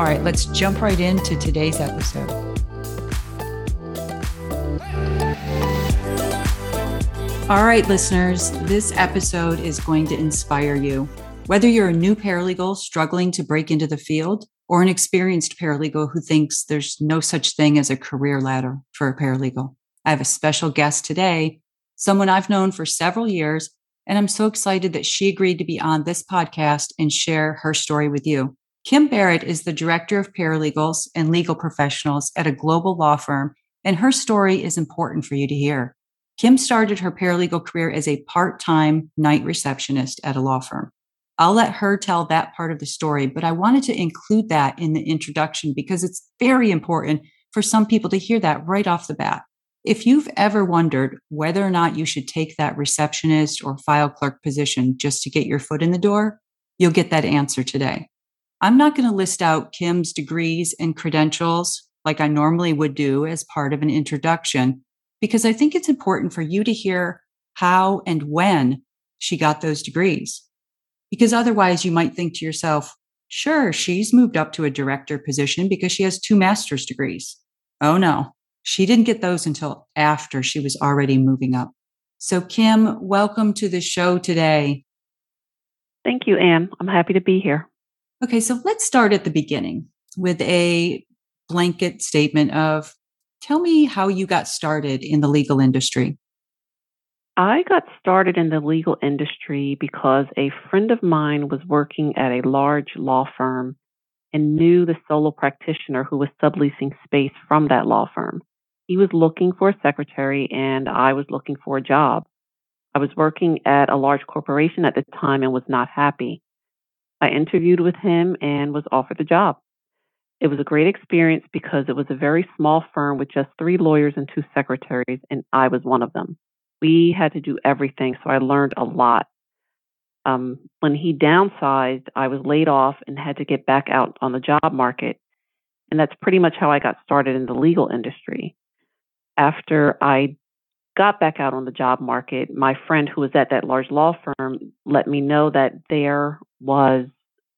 All right, let's jump right into today's episode. All right, listeners, this episode is going to inspire you. Whether you're a new paralegal struggling to break into the field or an experienced paralegal who thinks there's no such thing as a career ladder for a paralegal, I have a special guest today, someone I've known for several years, and I'm so excited that she agreed to be on this podcast and share her story with you. Kim Barrett is the director of paralegals and legal professionals at a global law firm, and her story is important for you to hear. Kim started her paralegal career as a part time night receptionist at a law firm. I'll let her tell that part of the story, but I wanted to include that in the introduction because it's very important for some people to hear that right off the bat. If you've ever wondered whether or not you should take that receptionist or file clerk position just to get your foot in the door, you'll get that answer today. I'm not going to list out Kim's degrees and credentials like I normally would do as part of an introduction, because I think it's important for you to hear how and when she got those degrees. Because otherwise, you might think to yourself, sure, she's moved up to a director position because she has two master's degrees. Oh no, she didn't get those until after she was already moving up. So, Kim, welcome to the show today. Thank you, Anne. I'm happy to be here. Okay, so let's start at the beginning with a blanket statement of tell me how you got started in the legal industry. I got started in the legal industry because a friend of mine was working at a large law firm and knew the solo practitioner who was subleasing space from that law firm. He was looking for a secretary and I was looking for a job. I was working at a large corporation at the time and was not happy. I interviewed with him and was offered the job. It was a great experience because it was a very small firm with just three lawyers and two secretaries, and I was one of them. We had to do everything, so I learned a lot. Um, when he downsized, I was laid off and had to get back out on the job market. And that's pretty much how I got started in the legal industry. After I got back out on the job market, my friend who was at that large law firm let me know that there was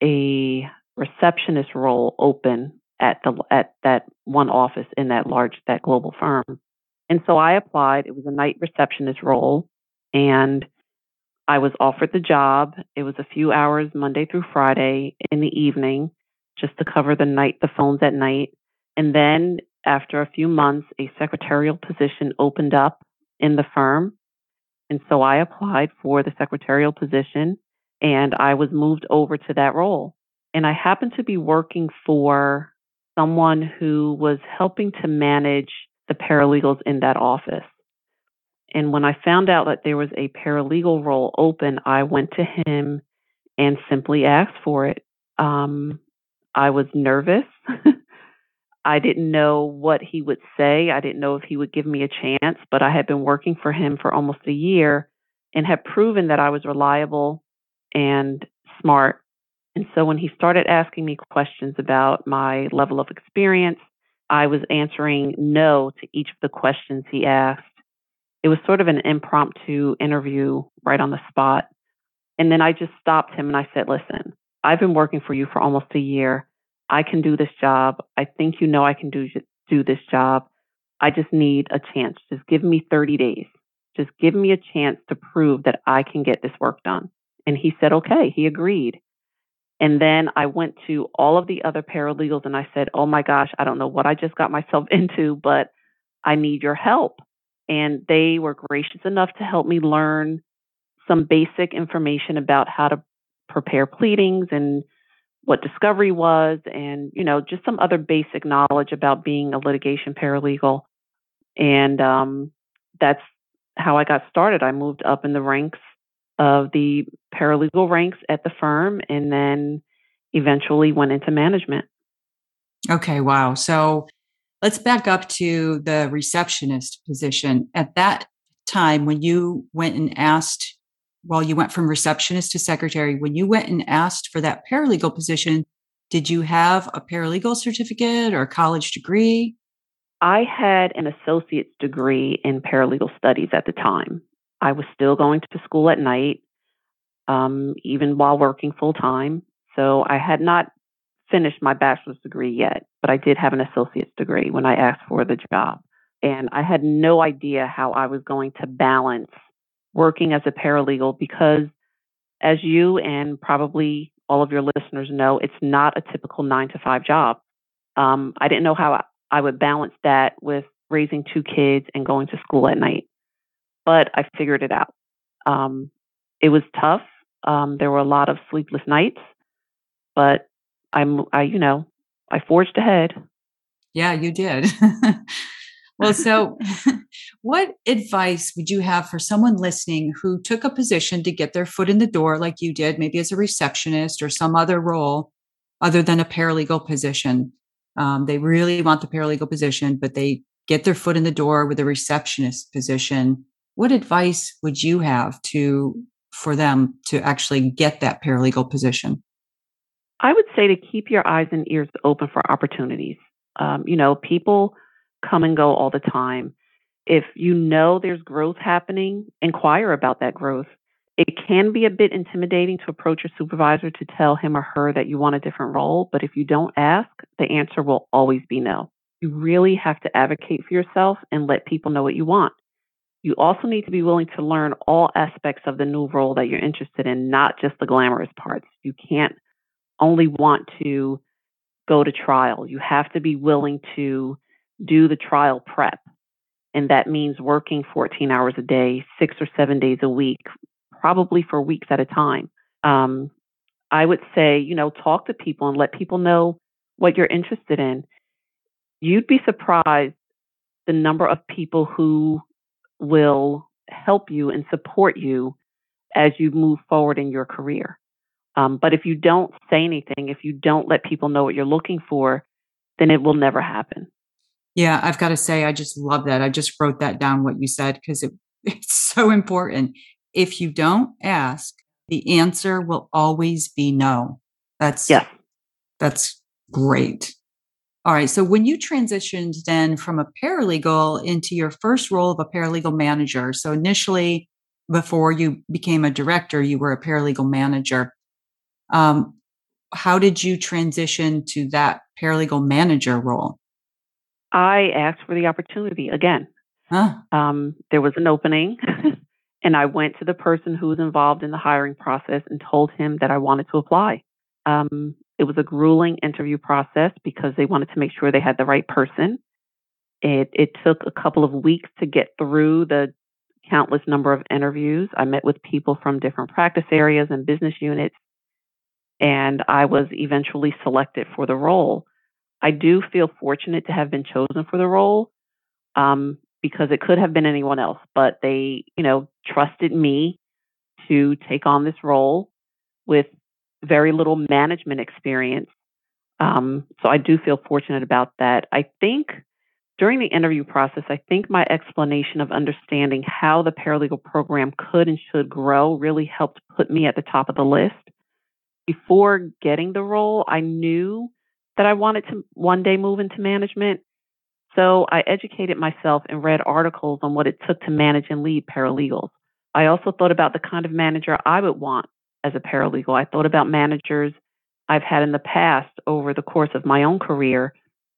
a receptionist role open at the at that one office in that large that global firm. And so I applied. It was a night receptionist role and I was offered the job. It was a few hours Monday through Friday in the evening just to cover the night the phones at night. And then after a few months a secretarial position opened up in the firm. And so I applied for the secretarial position and I was moved over to that role. And I happened to be working for someone who was helping to manage the paralegals in that office. And when I found out that there was a paralegal role open, I went to him and simply asked for it. Um, I was nervous. I didn't know what he would say. I didn't know if he would give me a chance, but I had been working for him for almost a year and had proven that I was reliable and smart. And so when he started asking me questions about my level of experience, I was answering no to each of the questions he asked. It was sort of an impromptu interview right on the spot. And then I just stopped him and I said, Listen, I've been working for you for almost a year. I can do this job. I think you know I can do do this job. I just need a chance. Just give me 30 days. Just give me a chance to prove that I can get this work done. And he said, okay. He agreed. And then I went to all of the other paralegals and I said, oh my gosh, I don't know what I just got myself into, but I need your help. And they were gracious enough to help me learn some basic information about how to prepare pleadings and what discovery was and you know just some other basic knowledge about being a litigation paralegal and um, that's how i got started i moved up in the ranks of the paralegal ranks at the firm and then eventually went into management Okay, wow. So let's back up to the receptionist position. At that time, when you went and asked, well, you went from receptionist to secretary, when you went and asked for that paralegal position, did you have a paralegal certificate or a college degree? I had an associate's degree in paralegal studies at the time. I was still going to school at night, um, even while working full time. So I had not finished my bachelor's degree yet, but I did have an associate's degree when I asked for the job. And I had no idea how I was going to balance working as a paralegal because, as you and probably all of your listeners know, it's not a typical nine to five job. Um, I didn't know how I would balance that with raising two kids and going to school at night. But I figured it out. Um, it was tough. Um, there were a lot of sleepless nights, but I'm, I, you know, I forged ahead. Yeah, you did. well, so what advice would you have for someone listening who took a position to get their foot in the door like you did, maybe as a receptionist or some other role other than a paralegal position? Um, they really want the paralegal position, but they get their foot in the door with a receptionist position. What advice would you have to for them to actually get that paralegal position? I would say to keep your eyes and ears open for opportunities. Um, you know, people come and go all the time. If you know there's growth happening, inquire about that growth. It can be a bit intimidating to approach your supervisor to tell him or her that you want a different role, but if you don't ask, the answer will always be no. You really have to advocate for yourself and let people know what you want. You also need to be willing to learn all aspects of the new role that you're interested in, not just the glamorous parts. You can't only want to go to trial. You have to be willing to do the trial prep. And that means working 14 hours a day, six or seven days a week, probably for weeks at a time. Um, I would say, you know, talk to people and let people know what you're interested in. You'd be surprised the number of people who will help you and support you as you move forward in your career. Um, but if you don't say anything, if you don't let people know what you're looking for, then it will never happen. Yeah, I've got to say, I just love that. I just wrote that down what you said because it, it's so important. If you don't ask, the answer will always be no. That's yeah. That's great. All right. So when you transitioned then from a paralegal into your first role of a paralegal manager, so initially before you became a director, you were a paralegal manager. Um, how did you transition to that paralegal manager role? I asked for the opportunity again. Huh. Um, there was an opening, and I went to the person who was involved in the hiring process and told him that I wanted to apply. Um, it was a grueling interview process because they wanted to make sure they had the right person. It, it took a couple of weeks to get through the countless number of interviews. I met with people from different practice areas and business units, and I was eventually selected for the role. I do feel fortunate to have been chosen for the role um, because it could have been anyone else, but they, you know, trusted me to take on this role with very little management experience. Um, so I do feel fortunate about that. I think during the interview process, I think my explanation of understanding how the paralegal program could and should grow really helped put me at the top of the list. Before getting the role, I knew that I wanted to one day move into management. So I educated myself and read articles on what it took to manage and lead paralegals. I also thought about the kind of manager I would want as a paralegal. I thought about managers I've had in the past over the course of my own career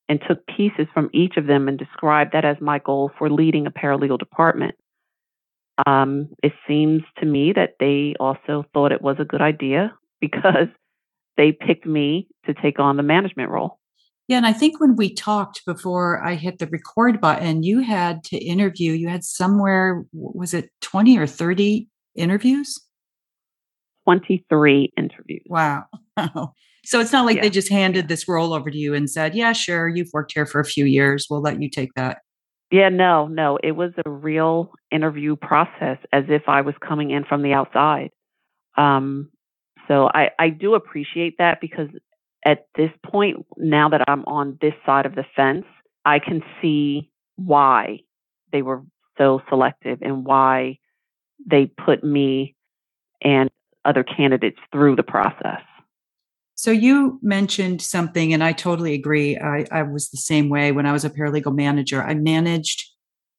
and took pieces from each of them and described that as my goal for leading a paralegal department. Um, it seems to me that they also thought it was a good idea because they picked me to take on the management role. Yeah, and I think when we talked before I hit the record button, you had to interview, you had somewhere, was it 20 or 30 interviews? 23 interviews. Wow. so it's not like yeah. they just handed this role over to you and said, yeah, sure, you've worked here for a few years. We'll let you take that. Yeah, no, no. It was a real interview process as if I was coming in from the outside. Um, so I, I do appreciate that because at this point, now that I'm on this side of the fence, I can see why they were so selective and why they put me and other candidates through the process. So you mentioned something, and I totally agree. I, I, was the same way when I was a paralegal manager. I managed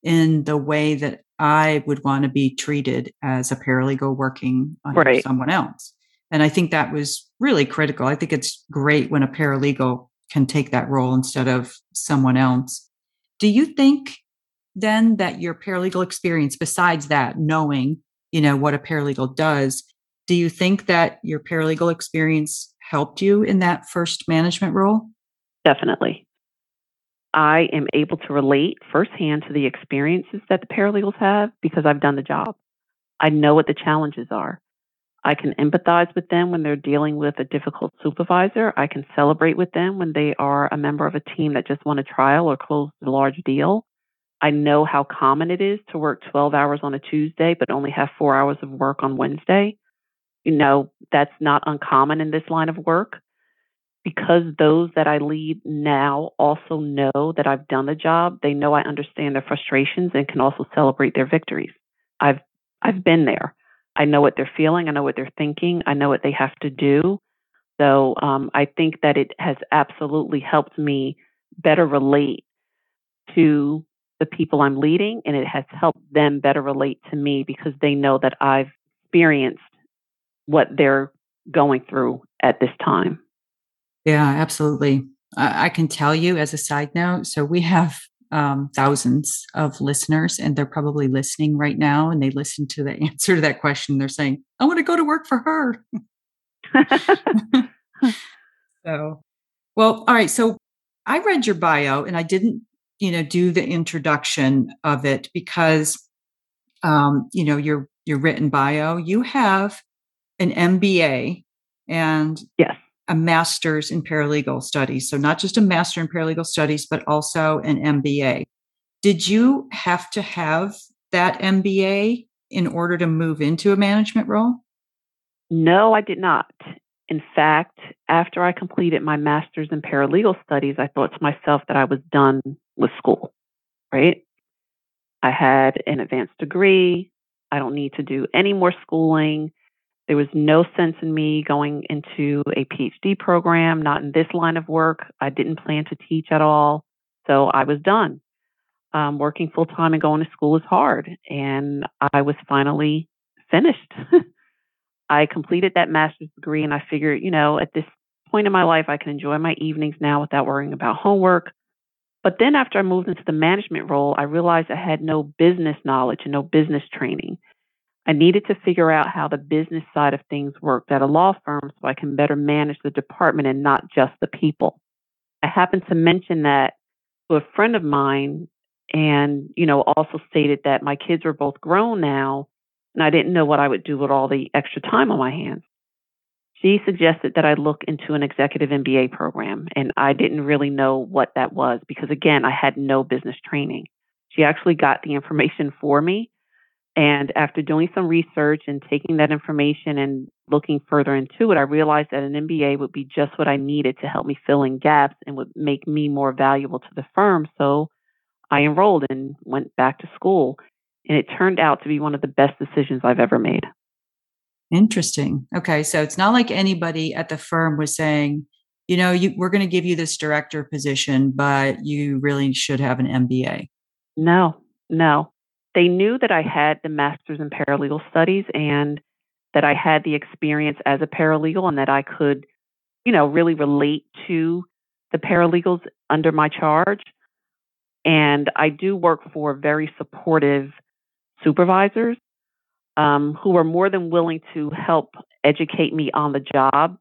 in the way that I would want to be treated as a paralegal working under right. someone else. And I think that was really critical. I think it's great when a paralegal can take that role instead of someone else. Do you think then that your paralegal experience, besides that, knowing, you know, what a paralegal does, do you think that your paralegal experience helped you in that first management role? Definitely. I am able to relate firsthand to the experiences that the paralegals have because I've done the job. I know what the challenges are. I can empathize with them when they're dealing with a difficult supervisor. I can celebrate with them when they are a member of a team that just won a trial or closed a large deal. I know how common it is to work 12 hours on a Tuesday, but only have four hours of work on Wednesday. You know, that's not uncommon in this line of work. Because those that I lead now also know that I've done the job, they know I understand their frustrations and can also celebrate their victories. I've I've been there. I know what they're feeling. I know what they're thinking. I know what they have to do. So um, I think that it has absolutely helped me better relate to the people I'm leading, and it has helped them better relate to me because they know that I've experienced what they're going through at this time. Yeah, absolutely. I, I can tell you as a side note. So we have um, thousands of listeners, and they're probably listening right now. And they listen to the answer to that question. They're saying, "I want to go to work for her." so, well, all right. So I read your bio, and I didn't, you know, do the introduction of it because, um, you know, your your written bio. You have an MBA and yes. A master's in paralegal studies. So, not just a master in paralegal studies, but also an MBA. Did you have to have that MBA in order to move into a management role? No, I did not. In fact, after I completed my master's in paralegal studies, I thought to myself that I was done with school, right? I had an advanced degree. I don't need to do any more schooling. There was no sense in me going into a PhD program, not in this line of work. I didn't plan to teach at all. So I was done. Um, working full time and going to school is hard. And I was finally finished. I completed that master's degree and I figured, you know, at this point in my life, I can enjoy my evenings now without worrying about homework. But then after I moved into the management role, I realized I had no business knowledge and no business training. I needed to figure out how the business side of things worked at a law firm so I can better manage the department and not just the people. I happened to mention that to a friend of mine and, you know, also stated that my kids were both grown now and I didn't know what I would do with all the extra time on my hands. She suggested that I look into an executive MBA program, and I didn't really know what that was because, again, I had no business training. She actually got the information for me and after doing some research and taking that information and looking further into it, I realized that an MBA would be just what I needed to help me fill in gaps and would make me more valuable to the firm. So I enrolled and went back to school. And it turned out to be one of the best decisions I've ever made. Interesting. Okay. So it's not like anybody at the firm was saying, you know, you, we're going to give you this director position, but you really should have an MBA. No, no they knew that I had the master's in paralegal studies and that I had the experience as a paralegal and that I could, you know, really relate to the paralegals under my charge. And I do work for very supportive supervisors um, who are more than willing to help educate me on the job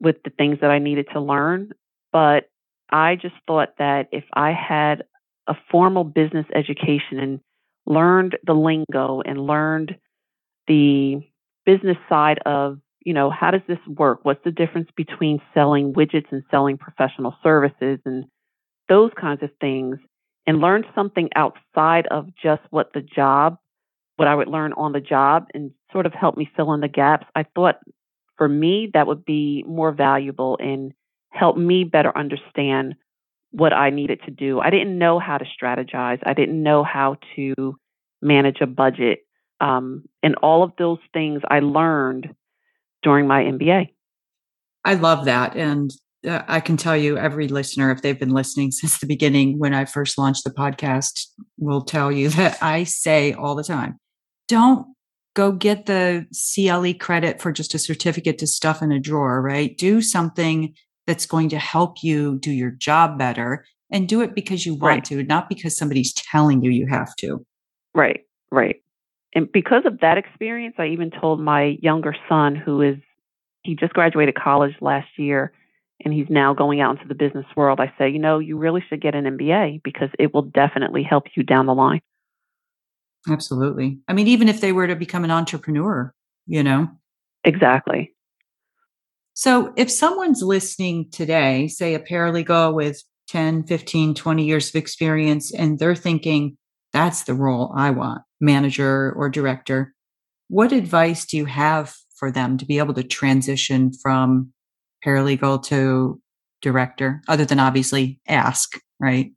with the things that I needed to learn. But I just thought that if I had a formal business education and learned the lingo and learned the business side of, you know, how does this work? What's the difference between selling widgets and selling professional services and those kinds of things and learned something outside of just what the job, what I would learn on the job and sort of help me fill in the gaps. I thought for me that would be more valuable and help me better understand what I needed to do. I didn't know how to strategize. I didn't know how to manage a budget. Um, and all of those things I learned during my MBA. I love that. And uh, I can tell you, every listener, if they've been listening since the beginning, when I first launched the podcast, will tell you that I say all the time don't go get the CLE credit for just a certificate to stuff in a drawer, right? Do something that's going to help you do your job better and do it because you want right. to, not because somebody's telling you you have to. Right, right. And because of that experience, I even told my younger son, who is, he just graduated college last year and he's now going out into the business world. I say, you know, you really should get an MBA because it will definitely help you down the line. Absolutely. I mean, even if they were to become an entrepreneur, you know? Exactly. So if someone's listening today, say a paralegal with 10, 15, 20 years of experience, and they're thinking, that's the role I want, manager or director, what advice do you have for them to be able to transition from paralegal to director, other than obviously ask, right?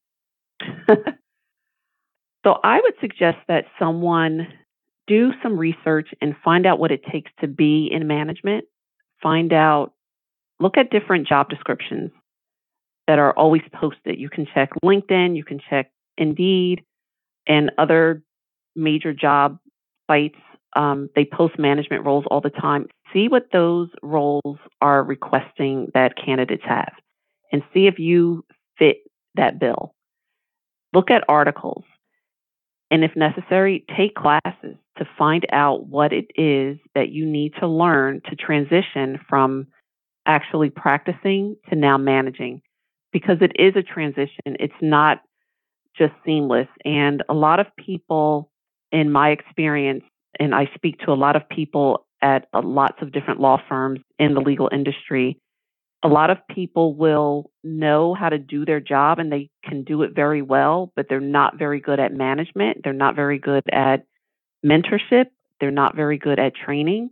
so I would suggest that someone do some research and find out what it takes to be in management find out, look at different job descriptions that are always posted. You can check LinkedIn, you can check Indeed, and other major job sites. Um, they post management roles all the time. See what those roles are requesting that candidates have and see if you fit that bill. Look at articles and if necessary, take classes to find out what it is that you need to learn to transition from actually practicing to now managing because it is a transition. It's not just seamless. And a lot of people, in my experience, and I speak to a lot of people at uh, lots of different law firms in the legal industry, a lot of people will know how to do their job and they can do it very well, but they're not very good at management. They're not very good at mentorship. They're not very good at training.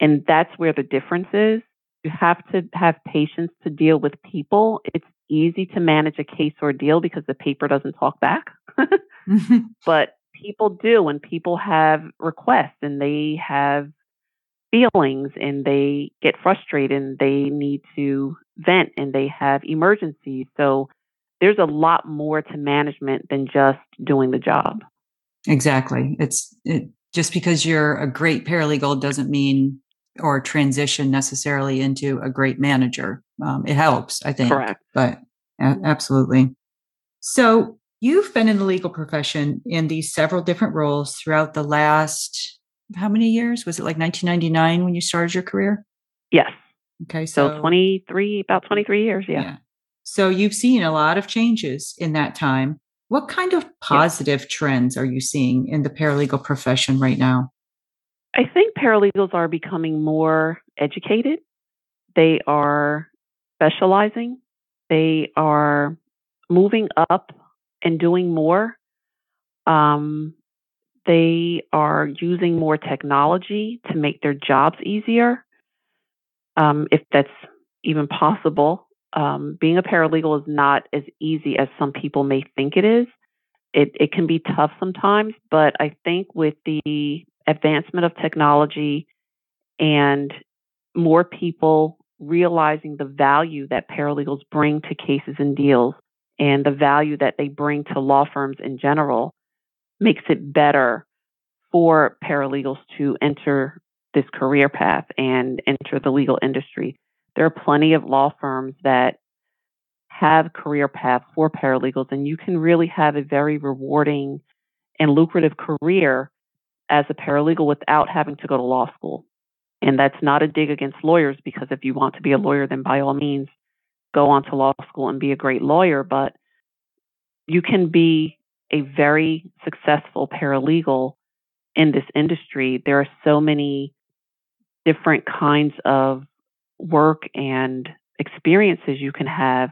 And that's where the difference is. You have to have patience to deal with people. It's easy to manage a case or deal because the paper doesn't talk back. But people do, when people have requests and they have feelings and they get frustrated and they need to vent and they have emergencies. So there's a lot more to management than just doing the job. Exactly. It's it, just because you're a great paralegal doesn't mean or transition necessarily into a great manager. Um, it helps, I think. Correct. But a- absolutely. So you've been in the legal profession in these several different roles throughout the last how many years? Was it like 1999 when you started your career? Yes. Okay. So, so 23, about 23 years. Yeah. yeah. So you've seen a lot of changes in that time. What kind of positive trends are you seeing in the paralegal profession right now? I think paralegals are becoming more educated. They are specializing. They are moving up and doing more. Um, they are using more technology to make their jobs easier, um, if that's even possible. Um, being a paralegal is not as easy as some people may think it is. It, it can be tough sometimes, but I think with the advancement of technology and more people realizing the value that paralegals bring to cases and deals and the value that they bring to law firms in general, makes it better for paralegals to enter this career path and enter the legal industry. There are plenty of law firms that have career paths for paralegals, and you can really have a very rewarding and lucrative career as a paralegal without having to go to law school. And that's not a dig against lawyers because if you want to be a lawyer, then by all means, go on to law school and be a great lawyer. But you can be a very successful paralegal in this industry, there are so many different kinds of work and experiences you can have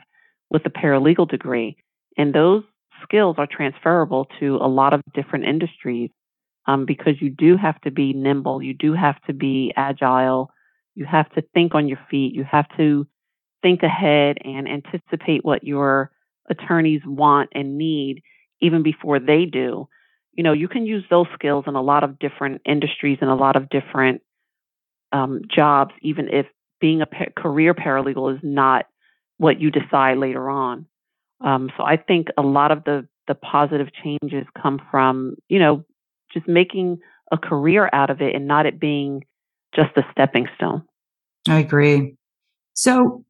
with a paralegal degree. And those skills are transferable to a lot of different industries um, because you do have to be nimble, you do have to be agile, you have to think on your feet, you have to think ahead and anticipate what your attorneys want and need even before they do, you know, you can use those skills in a lot of different industries and a lot of different um, jobs, even if being a pa- career paralegal is not what you decide later on. Um, so I think a lot of the the positive changes come from you know just making a career out of it and not it being just a stepping stone. I agree. So,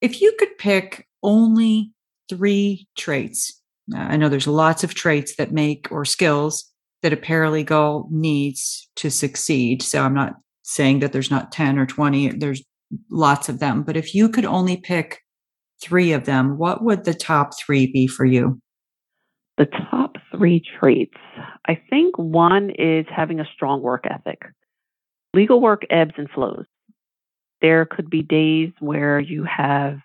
if you could pick only three traits, uh, I know there's lots of traits that make or skills that a paralegal needs to succeed. So, I'm not saying that there's not 10 or 20, there's lots of them. But if you could only pick three of them, what would the top three be for you? The top three traits. I think one is having a strong work ethic. Legal work ebbs and flows. There could be days where you have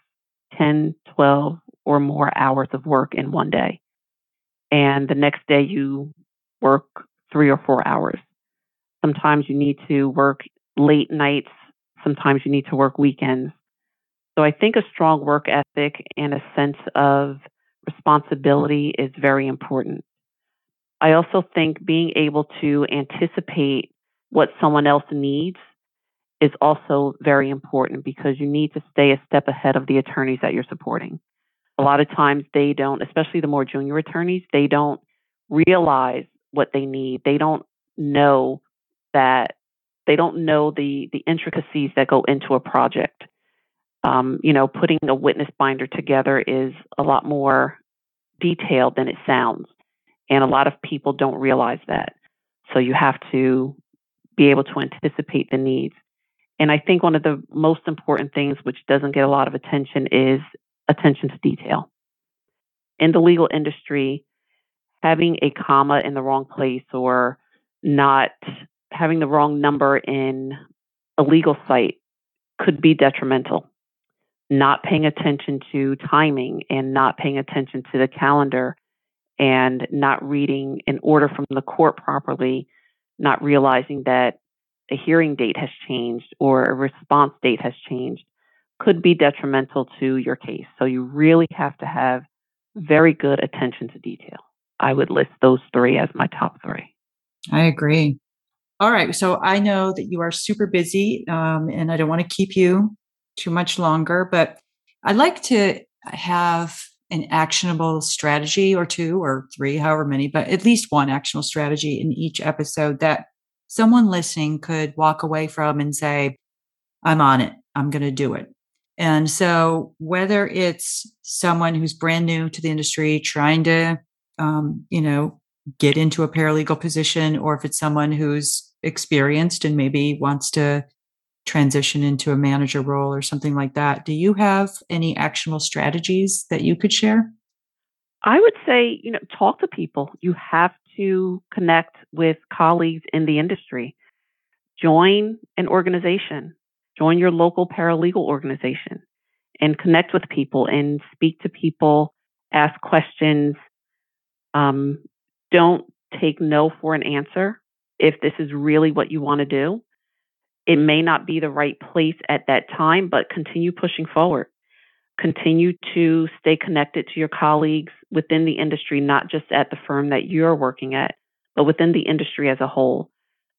10, 12, or more hours of work in one day. And the next day you work three or four hours. Sometimes you need to work late nights. Sometimes you need to work weekends. So I think a strong work ethic and a sense of responsibility is very important. I also think being able to anticipate what someone else needs is also very important because you need to stay a step ahead of the attorneys that you're supporting. A lot of times they don't, especially the more junior attorneys, they don't realize what they need. They don't know that they don't know the the intricacies that go into a project. Um, you know, putting a witness binder together is a lot more detailed than it sounds. And a lot of people don't realize that. So you have to be able to anticipate the needs. And I think one of the most important things, which doesn't get a lot of attention, is attention to detail. In the legal industry, having a comma in the wrong place or not having the wrong number in a legal cite could be detrimental not paying attention to timing and not paying attention to the calendar and not reading an order from the court properly, not realizing that a hearing date has changed or a response date has changed could be detrimental to your case. So you really have to have very good attention to detail. I would list those three as my top three. I agree. All right. So I know that you are super busy um, and I don't want to keep you too much longer, but I'd like to have an actionable strategy or two or three, however many, but at least one actionable strategy in each episode that someone listening could walk away from and say, I'm on it. I'm going to do it. And so, whether it's someone who's brand new to the industry trying to, um, you know, get into a paralegal position, or if it's someone who's experienced and maybe wants to transition into a manager role or something like that. Do you have any actionable strategies that you could share? I would say, you know, talk to people. You have to connect with colleagues in the industry. Join an organization, join your local paralegal organization and connect with people and speak to people, ask questions. Um, don't take no for an answer if this is really what you want to do. It may not be the right place at that time, but continue pushing forward. Continue to stay connected to your colleagues within the industry, not just at the firm that you're working at, but within the industry as a whole.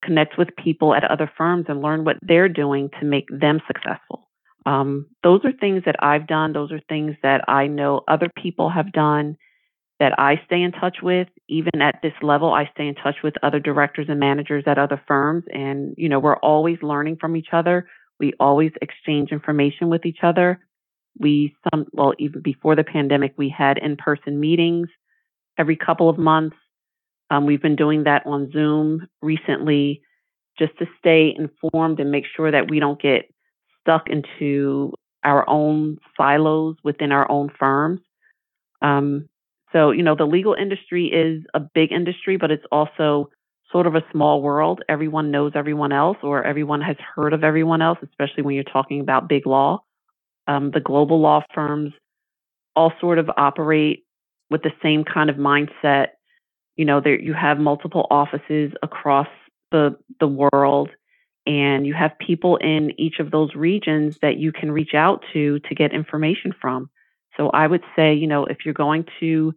Connect with people at other firms and learn what they're doing to make them successful. Um, those are things that I've done. Those are things that I know other people have done that I stay in touch with. Even at this level, I stay in touch with other directors and managers at other firms. And, you know, we're always learning from each other. We always exchange information with each other. We, some, well, even before the pandemic, we had in person meetings every couple of months. Um, we've been doing that on Zoom recently just to stay informed and make sure that we don't get stuck into our own silos within our own firms. Um, so, you know, the legal industry is a big industry, but it's also sort of a small world. Everyone knows everyone else, or everyone has heard of everyone else, especially when you're talking about big law. Um, the global law firms all sort of operate with the same kind of mindset. You know, there you have multiple offices across the the world, and you have people in each of those regions that you can reach out to to get information from. So I would say, you know, if you're going to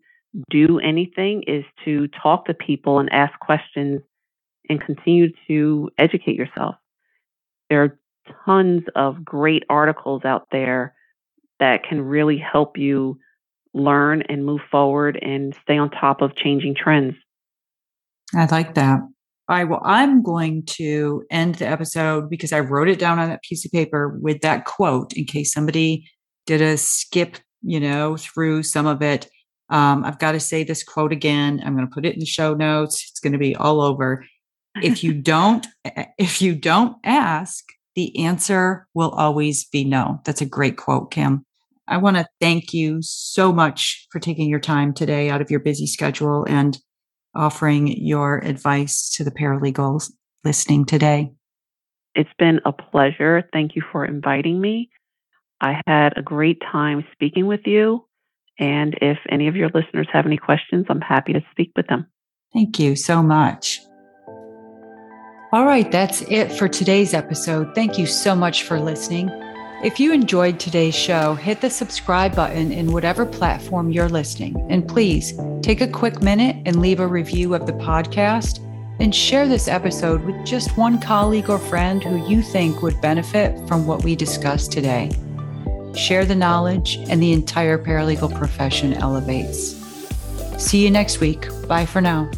do anything is to talk to people and ask questions and continue to educate yourself. There are tons of great articles out there that can really help you learn and move forward and stay on top of changing trends. I like that. All right. Well, I'm going to end the episode because I wrote it down on that piece of paper with that quote in case somebody did a skip, you know, through some of it. Um, I've got to say this quote again. I'm going to put it in the show notes. It's going to be all over. If you don't, if you don't ask, the answer will always be no. That's a great quote, Kim. I want to thank you so much for taking your time today out of your busy schedule and offering your advice to the paralegals listening today. It's been a pleasure. Thank you for inviting me. I had a great time speaking with you. And if any of your listeners have any questions, I'm happy to speak with them. Thank you so much. All right, that's it for today's episode. Thank you so much for listening. If you enjoyed today's show, hit the subscribe button in whatever platform you're listening. And please take a quick minute and leave a review of the podcast and share this episode with just one colleague or friend who you think would benefit from what we discussed today. Share the knowledge, and the entire paralegal profession elevates. See you next week. Bye for now.